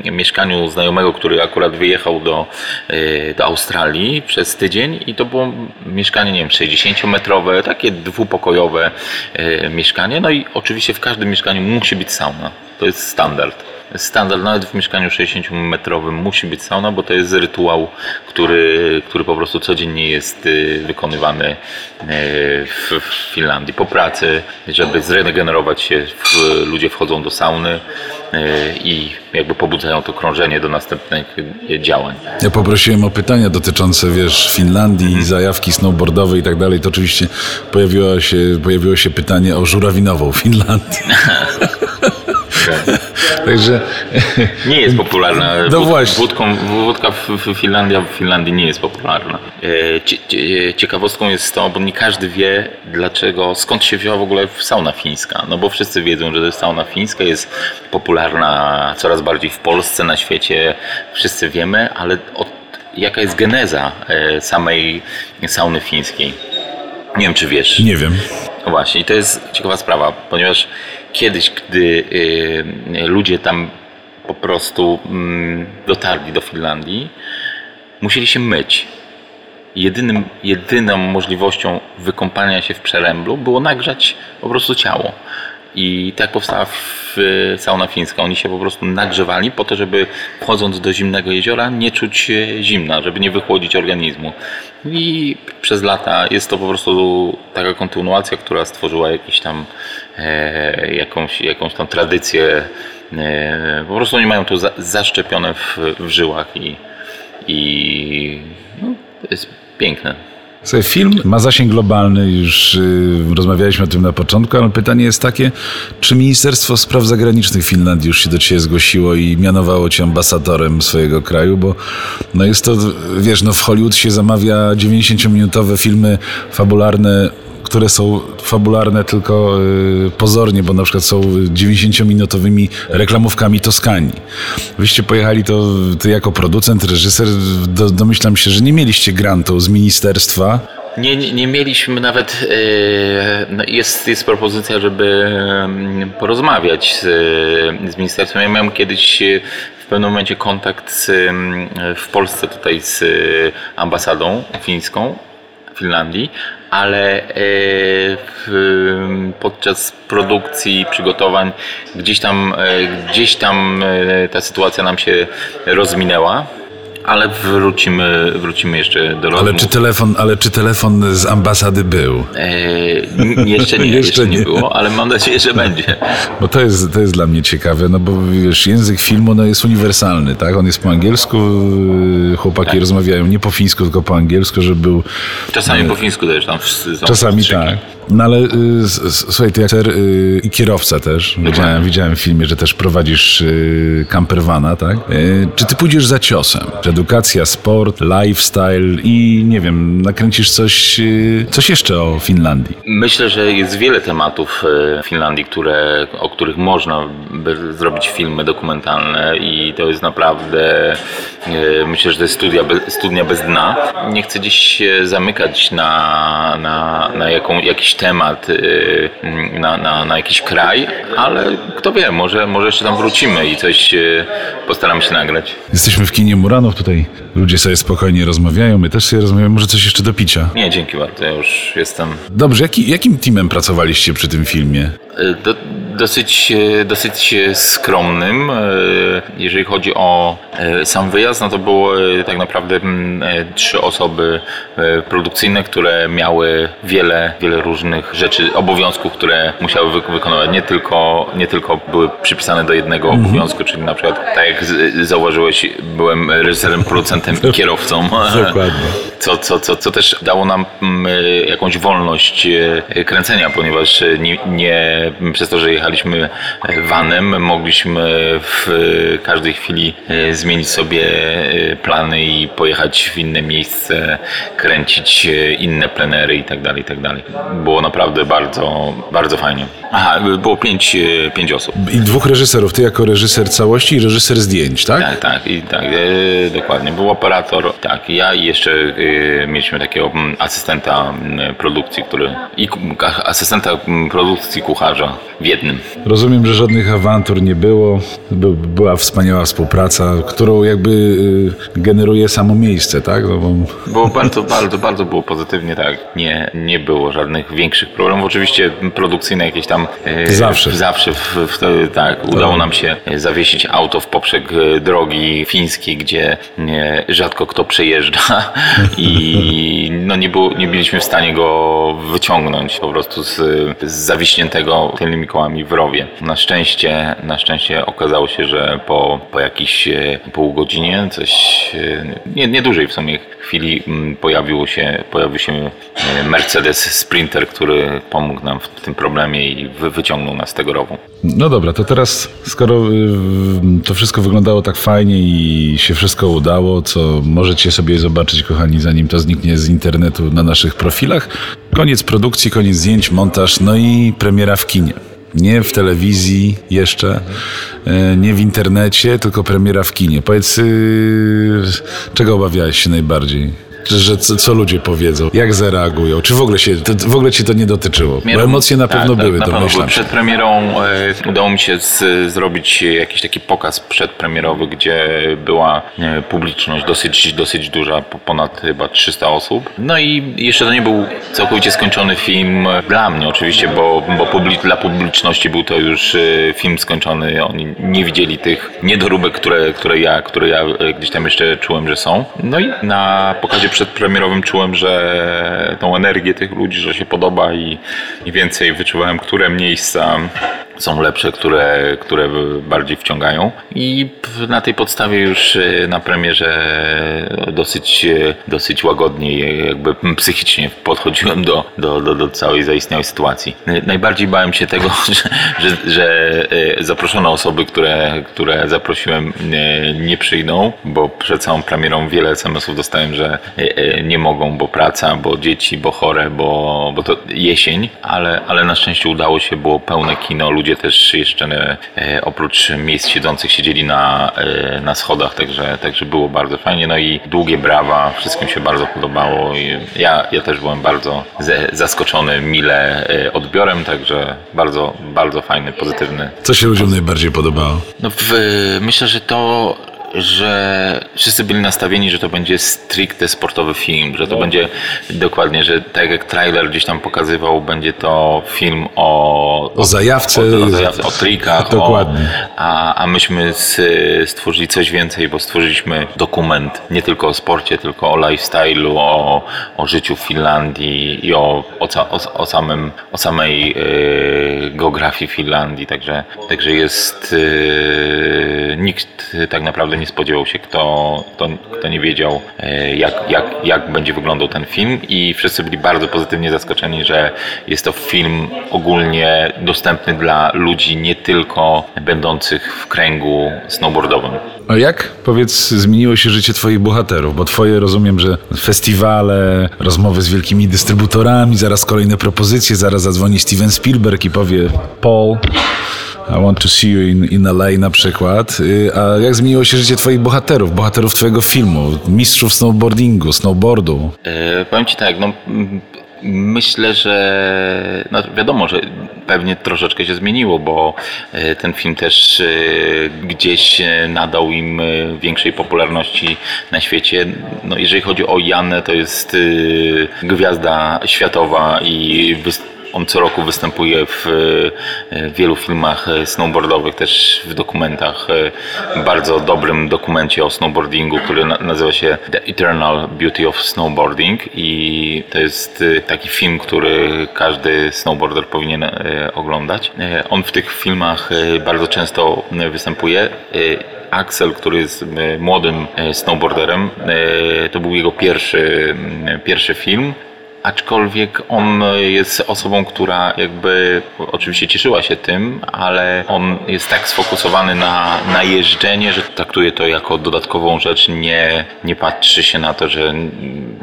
e, mieszkaniu znajomego, który akurat wyjechał do, e, do Australii przez tydzień i to było mieszkanie, nie wiem, 60-metrowe, takie dwupokojowe e, mieszkanie. No i oczywiście w każdym mieszkaniu musi być sauna. To jest standard. Standard nawet w mieszkaniu 60-metrowym musi być sauna, bo to jest rytuał, który, który po prostu codziennie jest y, wykonywany y, w, w Finlandii. Po pracy, żeby zregenerować się, w, ludzie wchodzą do sauny y, i jakby pobudzają to krążenie do następnych działań. ja poprosiłem o pytania dotyczące, wiesz, Finlandii, Mhm. zajawki snowboardowej i tak dalej, to oczywiście pojawiło się, pojawiło się pytanie o żurawinową Finlandii. Także Nie jest popularna. No Wód- właśnie. Wódką, wódka w, Finlandii, w Finlandii nie jest popularna. E, cie- cie- Ciekawostką jest to, bo nie każdy wie, dlaczego, skąd się wzięła w ogóle sauna fińska. No bo wszyscy wiedzą, że to jest sauna fińska, jest popularna coraz bardziej w Polsce, na świecie. Wszyscy wiemy, ale od, jaka jest geneza e, samej sauny fińskiej? Nie wiem, czy wiesz. nie wiem. No właśnie, i to jest ciekawa sprawa, ponieważ kiedyś, gdy y, ludzie tam po prostu mm, dotarli do Finlandii, musieli się myć. Jedynym, jedyną możliwością wykąpania się w przeręblu było nagrzać po prostu ciało. I tak powstała w, sauna fińska. Oni się po prostu nagrzewali po to, żeby wchodząc do zimnego jeziora nie czuć zimna, żeby nie wychłodzić organizmu. I przez lata jest to po prostu taka kontynuacja, która stworzyła jakiś tam, e, jakąś, jakąś tam tradycję. E, po prostu oni mają to za, zaszczepione w, w żyłach i, i no, to jest piękne. Słuchaj, film ma zasięg globalny, już y, rozmawialiśmy o tym na początku, ale pytanie jest takie, czy Ministerstwo Spraw Zagranicznych Finlandii już się do Ciebie zgłosiło i mianowało Cię ambasadorem swojego kraju, bo no jest to, wiesz, no w Hollywood się zamawia 90-minutowe filmy fabularne, które są fabularne tylko y, pozornie, bo na przykład są 90-minutowymi reklamówkami Toskanii. Wyście pojechali to, ty jako producent, reżyser, do, domyślam się, że nie mieliście grantu z ministerstwa, Nie, nie, nie mieliśmy nawet. e, no jest, jest propozycja, żeby em, porozmawiać z, z ministerstwem. Ja miałem kiedyś e, w pewnym momencie kontakt z, em, w Polsce tutaj z ambasadą fińską. Finlandii, ale e, w, podczas produkcji, przygotowań gdzieś tam, e, gdzieś tam e, ta sytuacja nam się rozminęła. Ale wrócimy, wrócimy jeszcze do rozmów. Ale czy telefon, ale czy telefon z ambasady był? E, n- jeszcze nie, Jeszcze jeszcze nie nie. było, ale mam nadzieję, że będzie. Bo to jest, to jest dla mnie ciekawe, no bo wiesz, język filmu no, jest uniwersalny, tak? On jest po angielsku, yy, chłopaki Tak. rozmawiają nie po fińsku, tylko po angielsku, żeby był... Czasami po fińsku też tam wszyscy są Czasami tak. No ale y, słuchaj, ty y, i kierowca też, widziałem, widziałem w filmie, że też prowadzisz y, campervana, tak? Y, czy ty pójdziesz za ciosem? Czy edukacja, sport, lifestyle i nie wiem, nakręcisz coś, y, coś jeszcze o Finlandii? Myślę, że jest wiele tematów e, w Finlandii, które, o których można by zrobić filmy dokumentalne i to jest naprawdę, e, myślę, że to jest studia, studnia bez dna. Nie chcę gdzieś się zamykać na, na, na jaką, jakiś temat, na, na, na jakiś kraj, ale kto wie, może, może jeszcze tam wrócimy i coś postaramy się nagrać. Jesteśmy w kinie Muranów, tutaj tem. Ludzie sobie spokojnie rozmawiają, my też sobie rozmawiamy, może coś jeszcze do picia. Nie, dzięki bardzo, ja już jestem Dobrze, jaki, jakim teamem pracowaliście przy tym filmie? E, Do, dosyć, e, dosyć e, skromnym. Jeżeli chodzi o sam wyjazd, no to było e, tak naprawdę mm, trzy osoby produkcyjne, które miały wiele, wiele różnych rzeczy, obowiązków, które musiały wy- wykonywać. Nie tylko, nie tylko były przypisane do jednego obowiązku, czyli na przykład, tak jak zauważyłeś, byłem reżyserem, producentem i kierowcą. Dokładnie. Co, co, co, co też dało nam mm, e, jakąś wolność e, kręcenia, ponieważ e, nie, nie przez to, że jechaliśmy e, vanem, mogliśmy w e, każdej chwili e, zmienić sobie e, plany i pojechać w inne miejsce, kręcić e, inne plenery i tak dalej, i tak dalej. Było naprawdę bardzo, bardzo fajnie. Aha, było pięć, e, pięć osób. I dwóch reżyserów, ty jako reżyser całości i reżyser zdjęć, tak? Tak, tak, i tak, e, dokładnie. Był operator, tak, ja i jeszcze e, mieliśmy takiego asystenta mm, produkcji, który i asystenta mm, produkcji kucharza w jednym. Rozumiem, że żadnych awantur nie było. By, była wspaniała współpraca, którą jakby y, generuje samo miejsce, tak? No, bo Było bardzo, bardzo, bardzo było pozytywnie, tak. Nie, nie było żadnych większych problemów. Oczywiście produkcyjne jakieś tam. e, Zawsze. Zawsze, w, w, tak. Udało nam się zawiesić auto w poprzek drogi fińskiej, gdzie rzadko kto przejeżdża i no nie, było, nie byliśmy w stanie go wyciągnąć po prostu z, z zawiśniętego tylnymi kołami w rowie. Na szczęście, na szczęście okazało się, że po, po jakiejś e, pół godzinie, coś e, nie, nie dłużej w sumie chwili mm, pojawiło się, pojawił się e, Mercedes Sprinter, który pomógł nam w tym problemie i wy, wyciągnął nas z tego rowu. No dobra, to teraz, skoro y, to wszystko wyglądało tak fajnie i się wszystko udało, co możecie sobie zobaczyć, kochani, zanim to zniknie z internetu na naszych profilach. Koniec produkcji, koniec zdjęć, montaż, no i premiera w kinie. Nie w telewizji jeszcze, y, nie w internecie, tylko premiera w kinie. Powiedz, y, czego obawiałeś się najbardziej? Że co, co ludzie powiedzą, jak zareagują, czy w ogóle, się, to, w ogóle cię to nie dotyczyło? Bo emocje na Tak, pewno tak, były, pewno domyślam. Przed premierą e, udało mi się z, zrobić jakiś taki pokaz przedpremierowy, gdzie była e, publiczność dosyć, dosyć duża, po- ponad chyba 300 osób. No i jeszcze to nie był całkowicie skończony film dla mnie oczywiście, bo, bo publi- dla publiczności był to już e, film skończony. Oni nie widzieli tych niedoróbek, które, które, ja, które ja e, gdzieś tam jeszcze czułem, że są. No i na pokazie przedpremierowym czułem, że tą energię tych ludzi, że się podoba i, i więcej wyczuwałem, które miejsca są lepsze, które, które bardziej wciągają. I na tej podstawie już e, na premierze dosyć, e, dosyć łagodnie, jakby psychicznie podchodziłem do, do, do, do całej zaistniałej sytuacji. Najbardziej bałem się tego, że, że, że e, zaproszone osoby, które, które zaprosiłem, nie, przyjdą, bo przed całą premierą wiele SMS-ów dostałem, że nie mogą, bo praca, bo dzieci, bo chore, bo, bo to jesień, ale, ale na szczęście udało się, było pełne kino, ludzie też jeszcze e, oprócz miejsc siedzących siedzieli na, e, na schodach, także, także było bardzo fajnie, no i długie brawa, wszystkim się bardzo podobało i ja, ja też byłem bardzo zaskoczony mile e, odbiorem, także bardzo, bardzo fajny, pozytywny Co się ludziom najbardziej podobało? no w, myślę, że to że wszyscy byli nastawieni, że to będzie stricte sportowy film, że to będzie dokładnie, że tak jak trailer gdzieś tam pokazywał, będzie to film o... O zajawce. O, o, o trikach. Dokładnie. O, a, a myśmy stworzyli coś więcej, bo stworzyliśmy dokument nie tylko o sporcie, tylko o lifestyle'u, o, o życiu w Finlandii i o, o, o, samym, o samej e, geografii Finlandii, także, także jest e, nikt tak naprawdę nie spodziewał się, kto, kto, kto nie wiedział e, jak, jak, jak będzie wyglądał ten film i wszyscy byli bardzo pozytywnie zaskoczeni, że jest to film ogólnie dostępny dla ludzi nie tylko będących w kręgu snowboardowym. A jak, powiedz, zmieniło się życie twoich bohaterów? Bo twoje, rozumiem, że festiwale, rozmowy z wielkimi dystrybutorami, zaraz kolejne propozycje, zaraz zadzwoni Steven Spielberg i powie Paul, I want to see you in, in LA na przykład. Y, A jak zmieniło się życie twoich bohaterów, bohaterów twojego filmu, mistrzów snowboardingu, snowboardu? E, powiem Ci tak, no myślę, że no, wiadomo, że pewnie troszeczkę się zmieniło, bo e, ten film też e, gdzieś nadał im większej popularności na świecie. No, jeżeli chodzi o Janę, to jest gwiazda światowa i występuje on co roku występuje w e, wielu filmach e, snowboardowych, też w dokumentach. e, Bardzo dobrym dokumencie o snowboardingu, który na- nazywa się The Eternal Beauty of Snowboarding i to jest taki film, który każdy snowboarder powinien oglądać. On w tych filmach bardzo często występuje. Axel, który jest młodym snowboarderem, to był jego pierwszy, pierwszy film. Aczkolwiek on jest osobą, która jakby oczywiście cieszyła się tym, ale on jest tak sfokusowany na, na jeżdżenie, że traktuje to jako dodatkową rzecz, nie, nie patrzy się na to, że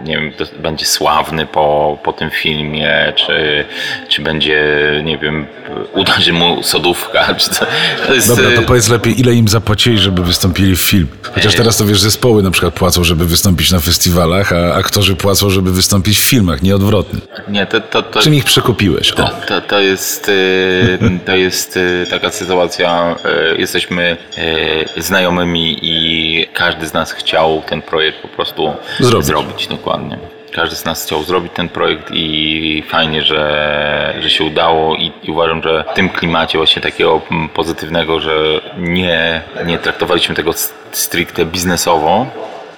nie wiem, będzie sławny po, po tym filmie, czy, czy będzie, nie wiem, uderzy mu sodówka, czy co. To jest, Dobra, to e, powiedz lepiej, ile im zapłacili, żeby wystąpili w film. Chociaż teraz to wiesz, zespoły na przykład płacą, żeby wystąpić na festiwalach, a aktorzy płacą, żeby wystąpić w filmach, nie odwrotnie. nie, to, to, to, Czym ich przekupiłeś? To, to, to, jest, y, to jest y, taka sytuacja. y, Jesteśmy znajomymi i każdy z nas chciał ten projekt po prostu Zrobić. zrobić dokładnie. Każdy z nas chciał zrobić ten projekt i fajnie, że, że się udało i, i uważam, że w tym klimacie właśnie takiego pozytywnego, że nie, nie traktowaliśmy tego stricte biznesowo,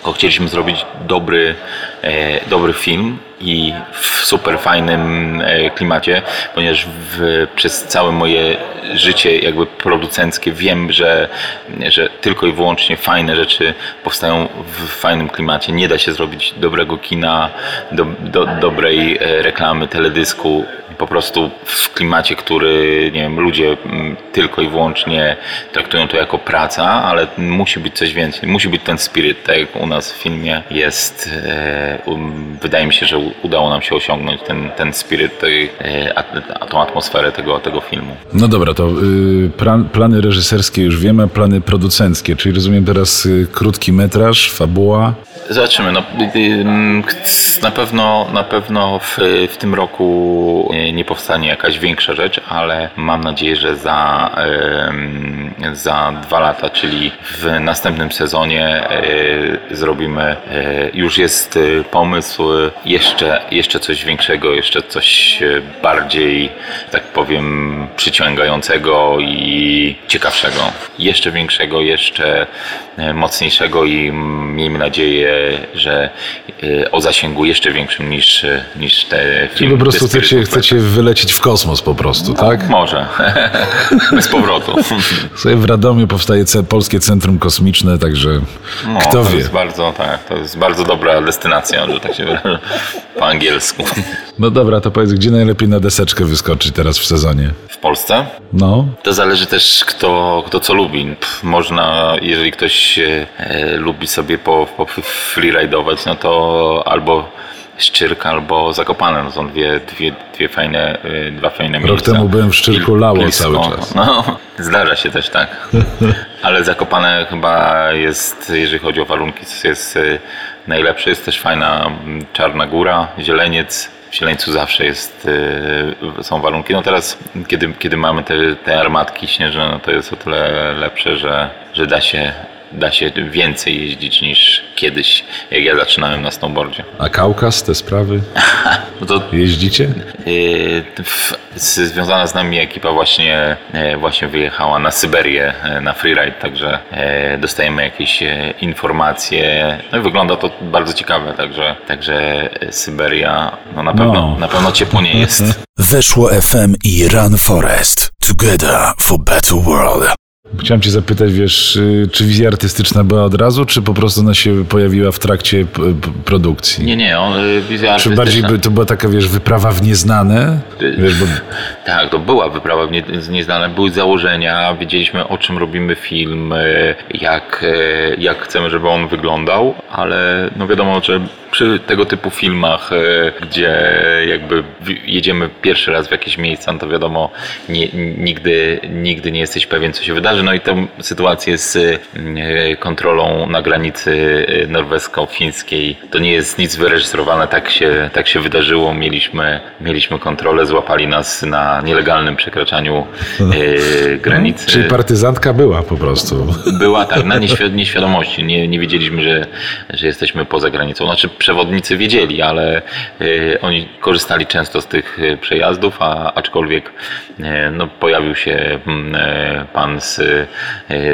tylko chcieliśmy zrobić dobry, e, dobry film i w super fajnym e, klimacie, ponieważ w, przez całe moje życie jakby producenckie wiem, że, że tylko i wyłącznie fajne rzeczy powstają w fajnym klimacie. Nie da się zrobić dobrego kina, do, do, dobrej e, reklamy, teledysku po prostu w klimacie, który nie wiem, ludzie mm, tylko i wyłącznie traktują to jako praca, ale musi być coś więcej. Musi być ten spirit, tak jak u nas w filmie jest. E, um, wydaje mi się, że udało nam się osiągnąć ten, ten spirit, tej, e, tą atmosferę tego, tego filmu. No dobra, to y, plan, plany reżyserskie już wiemy, a plany producenckie, czyli rozumiem teraz y, krótki metraż, fabuła. Zobaczymy. No, y, y, na pewno, na pewno w, w tym roku y, nie powstanie jakaś większa rzecz, ale mam nadzieję, że za, za dwa lata, czyli w następnym sezonie zrobimy, już jest pomysł, jeszcze, jeszcze coś większego, jeszcze coś bardziej, tak powiem, przyciągającego i ciekawszego. Jeszcze większego, jeszcze mocniejszego i miejmy nadzieję, że e, o zasięgu jeszcze większym niż, niż te Czyli filmy. po prostu chcecie, chcecie wylecieć w kosmos po prostu, tak? Może. Bez powrotu. Sobie w Radomiu powstaje Polskie Centrum Kosmiczne, także No, kto to wie. Jest bardzo, tak, to jest bardzo dobra destynacja, że tak się wyrażę po angielsku. No dobra, to powiedz, gdzie najlepiej na deseczkę wyskoczyć teraz w sezonie? W Polsce? No, To zależy też kto, kto co lubi. Pff, Można, jeżeli ktoś e, e, lubi sobie po, po freeridować, no to albo Szczyrk, albo Zakopane. No są dwie, dwie, dwie fajne, e, dwa fajne miejsca. temu byłem w Szczyrku, lało blisko. cały czas. No, zdarza się też tak. Ale Zakopane chyba jest, jeżeli chodzi o warunki, jest e, najlepsze. Jest też fajna m, Czarna Góra, Zieleniec. W Zieleńcu zawsze jest, e, są warunki. No teraz, kiedy, kiedy mamy te, te armatki śnieżne, no to jest o tyle lepsze, że, że da się da się więcej jeździć niż kiedyś, jak ja zaczynałem na snowboardzie. A Kaukaz, te sprawy? No to Jeździcie? Yy, w- Związana z nami ekipa właśnie, e, właśnie wyjechała na Syberię e, na freeride, także e, dostajemy jakieś informacje. No i wygląda to bardzo ciekawe, także, także Syberia no na, pewno, No. na pewno ciepło nie jest. Weszło FM i Run Forest. Together for better world. Chciałem cię zapytać, wiesz, y, czy wizja artystyczna była od razu, czy po prostu ona się pojawiła w trakcie produkcji? Nie, nie, on, e, wizja Czy bardziej artystyczna. to była taka, wiesz, wyprawa w nieznane? Wiesz, bo Tak, to była wyprawa w nie, nieznane, były założenia, wiedzieliśmy o czym robimy film, jak, jak chcemy, żeby on wyglądał, ale no wiadomo, że przy tego typu filmach, e, gdzie jakby jedziemy pierwszy raz w jakieś miejsca, no to wiadomo, nie, nigdy, nigdy nie jesteś pewien, co się wydarzy. No i tę sytuację z e, kontrolą na granicy e, norwesko-fińskiej, to nie jest nic wyreżyserowane, tak się, tak się wydarzyło. Mieliśmy, mieliśmy kontrolę, złapali nas na nielegalnym przekraczaniu e, granicy. Czyli partyzantka była po prostu. Była tak, na nieświ- nieświadomości. Nie, nie wiedzieliśmy, że, że jesteśmy poza granicą. Znaczy przewodnicy wiedzieli, ale e, oni korzystali często z tych e, przejazdów, a aczkolwiek e, no, pojawił się mm, pan z,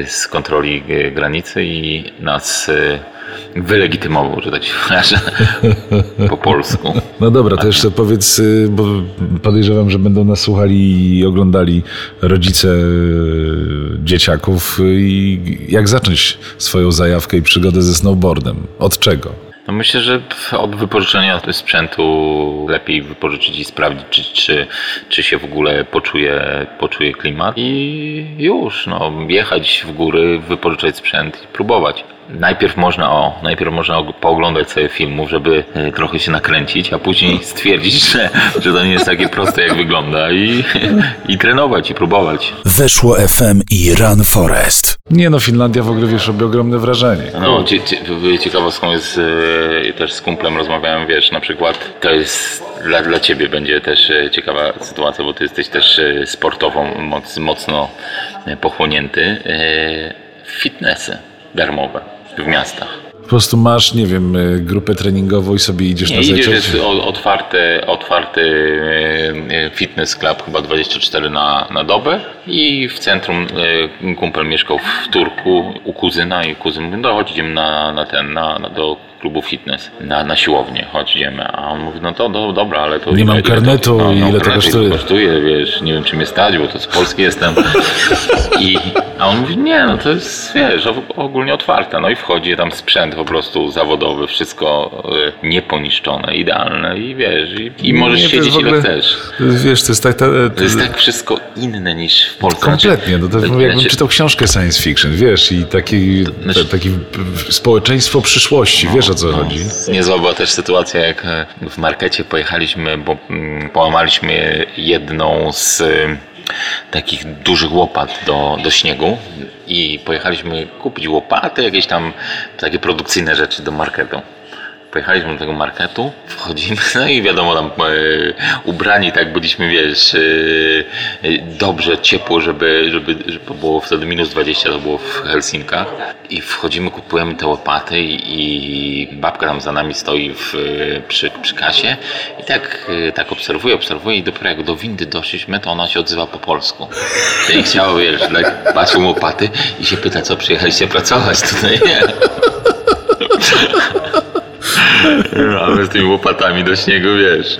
z kontroli granicy i nas wylegitymował, że tak się wyrażę, po polsku. No dobra, to jeszcze powiedz, y, bo podejrzewam, że będą nas słuchali i oglądali rodzice y, dzieciaków. y, I jak zacząć swoją zajawkę i przygodę ze snowboardem? Od czego? No myślę, że od wypożyczenia sprzętu lepiej wypożyczyć i sprawdzić, czy, czy, czy się w ogóle poczuje, poczuje klimat i już, no, jechać w góry, wypożyczać sprzęt i próbować. Najpierw można, o, najpierw można og- pooglądać sobie filmów, żeby e, trochę się nakręcić, a później stwierdzić, że, że to nie jest takie proste, jak wygląda i, i trenować, i próbować. Weszło FM i Run Forest. Nie no, Finlandia w ogóle, wiesz, robi ogromne wrażenie. No, cie, cie, ciekawostką jest, e, też z kumplem rozmawiałem, wiesz, na przykład to jest dla, dla ciebie będzie też e, ciekawa sytuacja, bo ty jesteś też sportowo moc, mocno pochłonięty. E, Fitnessy darmowe w miastach. Po prostu masz, nie wiem, y, grupę treningową i sobie idziesz Nie, na zajęcia. jest o- otwarty, otwarty e, e, fitness club, chyba 24 na, na dobę i w centrum kumpel mieszkał w Turku u kuzyna i kuzyn mówi, no chodź idziemy na, na ten, na, na, do klubu fitness, na, na siłownię, chodź idziemy, a on mówi, no to do, dobra, ale to... Nie mam ile karnetu, to, ile to kosztuje? kosztuje, wiesz, nie wiem czy mnie stać, bo to z Polski jestem. I, a on mówi, nie, no to jest, wiesz, og- ogólnie otwarte. No i wchodzi tam sprzęt po prostu zawodowy, wszystko e, nieponiszczone, idealne i wiesz, i, i możesz Nie, siedzieć ogóle- ile chcesz. Wiesz, to jest tak... Ta, To jest tak wszystko inne niż w Polsce. Kompletnie, no to Znaczy, jakbym znaczy, czytał książkę science fiction, wiesz, i taki, znaczy- taki społeczeństwo przyszłości, wiesz o co no, chodzi. Niezła była też sytuacja, jak e, w markecie pojechaliśmy, bo mm, połamaliśmy jedną z e, takich dużych łopat do, do śniegu i pojechaliśmy kupić łopaty, jakieś tam takie produkcyjne rzeczy do marketu. Pojechaliśmy do tego marketu, wchodzimy, no i wiadomo, tam e, ubrani tak byliśmy, wiesz, e, dobrze, ciepło, żeby, żeby, żeby było wtedy minus 20, to było w Helsinkach. I wchodzimy, kupujemy te łopaty i, i babka tam za nami stoi w, e, przy, przy kasie i tak, tak obserwuje, obserwuje i dopiero jak do windy doszliśmy, to ona się odzywa po polsku. Nie chciała, wiesz, tak patrzą łopaty i się pyta, co przyjechaliście pracować tutaj. A my z tymi łopatami do śniegu, wiesz,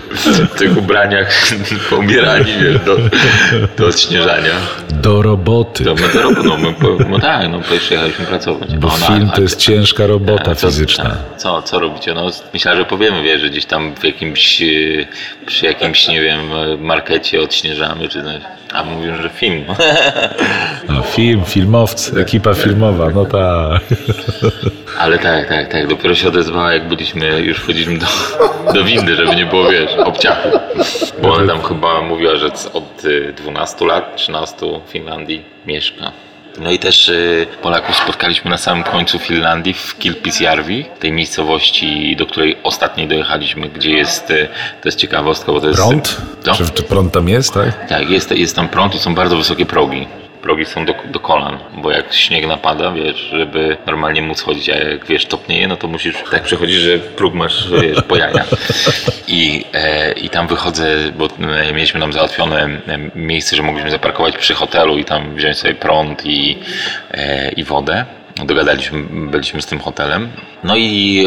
w tych ubraniach pobierani, wiesz, do, do odśnieżania. Do roboty. To my to robimy, no, my, no tak, no przyjechaliśmy pracować. Bo A ona- film a- to jest ciężka robota a fizyczna. a Co, co robicie? No, myślałem, że powiemy, wiesz, że gdzieś tam w jakimś, e, przy jakimś, nie wiem, e, markecie odśnieżamy, czy coś. A mówią, że film. No, film, filmowcy, ekipa filmowa, no tak. Ale tak, tak, tak. Dopiero się odezwała, jak byliśmy, już wchodziliśmy do, do windy, żeby nie było, wiesz, obciachu. Bo ona tam chyba mówiła, że od y, 12 lat, 13 w Finlandii mieszka. No i też y, Polaków spotkaliśmy na samym końcu Finlandii, w Kilpisjärvi, tej miejscowości, do której ostatniej dojechaliśmy, gdzie jest, y, to jest ciekawostka, bo to jest... Prąd? No. Czy, czy prąd tam jest, tak? Tak, jest, jest tam prąd i są bardzo wysokie progi. Progi są do, do kolan, bo jak śnieg napada, wiesz, żeby normalnie móc chodzić, a jak wiesz, topnieje, no to musisz tak przechodzić, że próg masz, wiesz, po jaja. I, e, I tam wychodzę, bo e, mieliśmy nam załatwione e, miejsce, że mogliśmy zaparkować przy hotelu i tam wziąć sobie prąd i, e, i wodę. Dogadaliśmy, byliśmy z tym hotelem. No i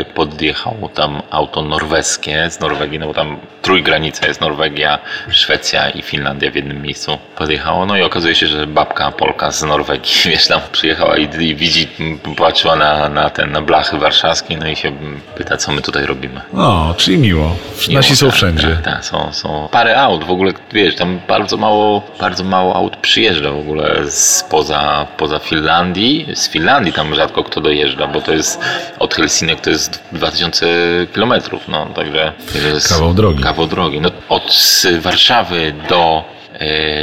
e, podjechało tam auto norweskie z Norwegii, no bo tam trójgranica jest Norwegia, Szwecja i Finlandia w jednym miejscu. Podjechało, no i okazuje się, że babka Polka z Norwegii, wiesz, tam przyjechała i, i widzi, patrzyła na, na ten, na blachy warszawskie, no i się pyta, co my tutaj robimy. No, czyli miło. Nasi są tak, wszędzie. Tak, tak, są, są parę aut, w ogóle, wiesz, tam bardzo mało, bardzo mało aut przyjeżdża w ogóle spoza, poza Finlandii. Z Finlandii tam rzadko kto dojeżdża, bo to jest od Helsinek to jest 2000 kilometrów, no, także Kawał drogi. Kawał drogi. No, od Warszawy do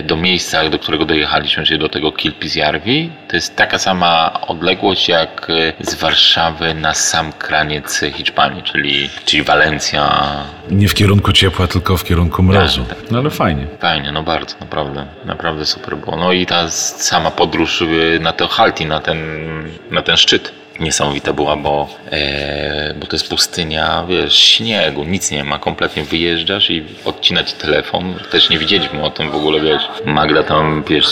do miejsca, do którego dojechaliśmy, czyli do tego Kilpisjärvi, to jest taka sama odległość jak e, z Warszawy na sam kraniec Hiszpanii, czyli, czyli Walencja, Nie w kierunku ciepła, tylko w kierunku mrozu. Tak, No ale fajnie. Fajnie, no bardzo, naprawdę, naprawdę super było. No i ta sama podróż y, na to Halti, na ten, na ten szczyt niesamowita była, bo, e, bo to jest pustynia, wiesz, śniegu, nic nie ma, kompletnie wyjeżdżasz i odcina ci telefon. Też nie wiedzieliśmy o tym w ogóle, wiesz. Magda tam, wiesz,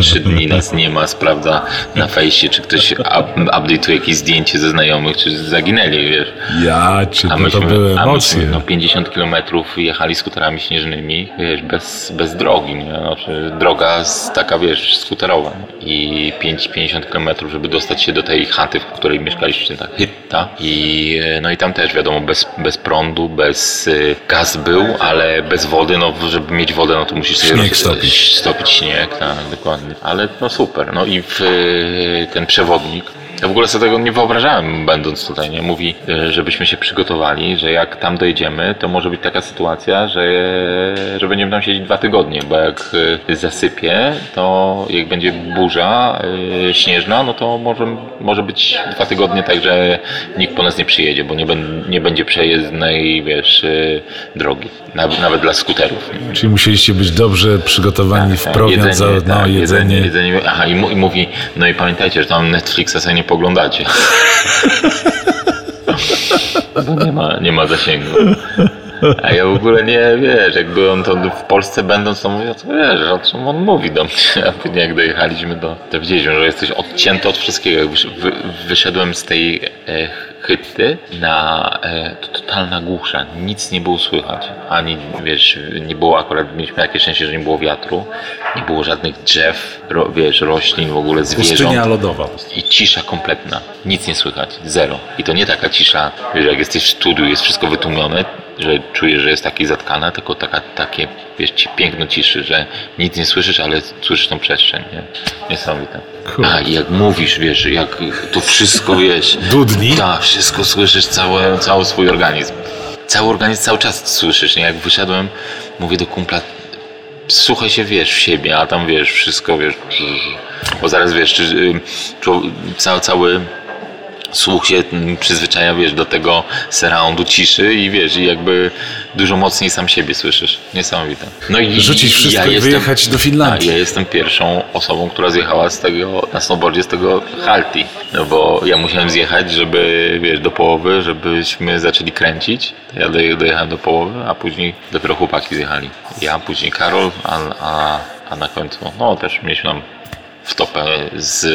trzy dni nas nie ma, sprawdza na fejsie, czy ktoś up, update'uje jakieś zdjęcie ze znajomych, czy zaginęli, wiesz. Ja cię, A to, to były a emocje. myśmy, no 50 km jechali skuterami śnieżnymi, wiesz, bez, bez drogi, nie? Znaczy, droga z, taka, wiesz, skuterowa. I 5, 50 km, żeby dostać się do tej chaty, w której mieszkaliśmy, ta hytta. I, e, no i tam też, wiadomo, bez, bez prądu, bez y, gaz był, ale bez wody, no żeby mieć wodę, no to musisz sobie Śnieg roz- stopić. stopić śnieg, tak, dokładnie. Ale no super, no i w, y, ten przewodnik, ja w ogóle sobie tego nie wyobrażałem, będąc tutaj, nie? Mówi, y, żebyśmy się przygotowali, że jak tam dojdziemy, to może być taka sytuacja, że, że będziemy tam siedzieć dwa tygodnie, bo jak y, zasypie, to jak będzie burza y, śnieżna, no to może, może być dwa tygodnie tak, że nikt po nas nie przyjedzie, bo nie, ben, nie będzie przejezdnej, wiesz, drogi, nawet, dla skuterów. Czyli musieliście być dobrze przygotowani w prowiant, za, no, tak, jedzenie. jedzenie. Aha, i, i mówi, no i pamiętajcie, że tam Netflixa sobie nie poglądacie. Bo nie ma, nie ma zasięgu. A ja w ogóle nie, wiesz, jak byłem to w Polsce będąc, to mówię, to wiesz, o czym on mówi do mnie. A później jak dojechaliśmy do, to widzieliśmy, że jesteś odcięty od wszystkiego. Jak wysz- wy, wyszedłem z tej e, hyty na e, to totalna głusza. Nic nie było słychać. Ani, wiesz, nie było akurat, mieliśmy jakieś szczęście, że nie było wiatru. Nie było żadnych drzew, ro, wiesz, roślin, w ogóle zwierząt. Pustynia lodowa. I cisza kompletna. Nic nie słychać. Zero. I to nie taka cisza, że jak jesteś w studiu, jest wszystko wytłumione, że czujesz, że jest takie zatkane, tylko taka, takie, wiesz, ci piękno ciszy, że nic nie słyszysz, ale słyszysz tą przestrzeń, nie? Niesamowite. Cool. A, i jak mówisz, wiesz, jak to wszystko, wiesz... Dudni? Tak, wszystko słyszysz, cały, cały swój organizm. Cały organizm cały czas słyszysz, nie? Jak wyszedłem, mówię do kumpla, słuchaj się, wiesz, w siebie, a tam, wiesz, wszystko, wiesz, bo zaraz, wiesz, czy, y, cały, cały słuch się przyzwyczaja, wiesz, do tego surroundu ciszy i wiesz, i jakby dużo mocniej sam siebie słyszysz. Niesamowite. No i Rzucić wszystko i wyjechać do Finlandii. Tak, ja jestem pierwszą osobą, która zjechała z tego, na snowboardzie z tego Halti. No bo ja musiałem zjechać, żeby, wiesz, do połowy, żebyśmy zaczęli kręcić. Ja doje- dojechałem do połowy, a później dopiero chłopaki zjechali. Ja, później Karol, a, a, a na końcu, no też mieliśmy tam wtopę z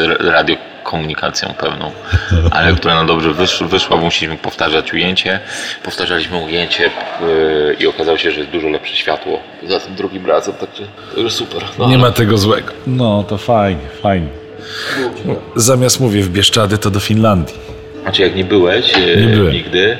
radiokomunikacją pewną, ale która na dobrze wysz, wyszła, bo musieliśmy powtarzać ujęcie. Powtarzaliśmy ujęcie yy, i okazało się, że jest dużo lepsze światło za tym drugim razem, także, także super. No, Nie ma tego złego. No, to fajnie, fajnie. Zamiast mówię w Bieszczady, to do Finlandii. Znaczy jak nie byłeś yy, Nie byłem. nigdy,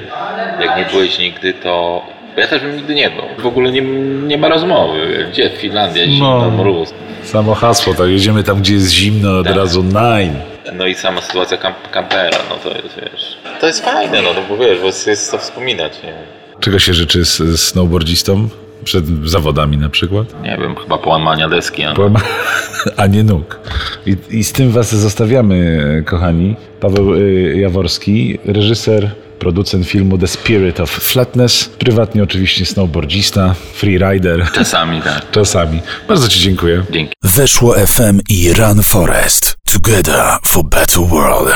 jak nie byłeś nigdy, to ja też bym nigdy nie był. W ogóle nie, nie ma rozmowy. Gdzie Finlandia, zimno, No. mróz. Samo hasło, tak jedziemy tam, gdzie jest zimno, od Tak. razu nine. No i sama sytuacja kamp kampera, no to jest, wiesz, to jest fajne, no, no bo wiesz, bo jest, to wspominać, nie Czego się życzy z, z snowboardzistom? Przed zawodami na przykład? Nie wiem, chyba połamania deski, a Połama- A nie nóg. I, I z tym was zostawiamy, kochani. Paweł y, Jaworski, reżyser producent filmu The Spirit of Flatness, prywatnie oczywiście snowboardzista, freerider, Czasami tak. czasami. Bardzo Ci dziękuję. Dzięki. Weszło FM i Run Forest. Together for better world.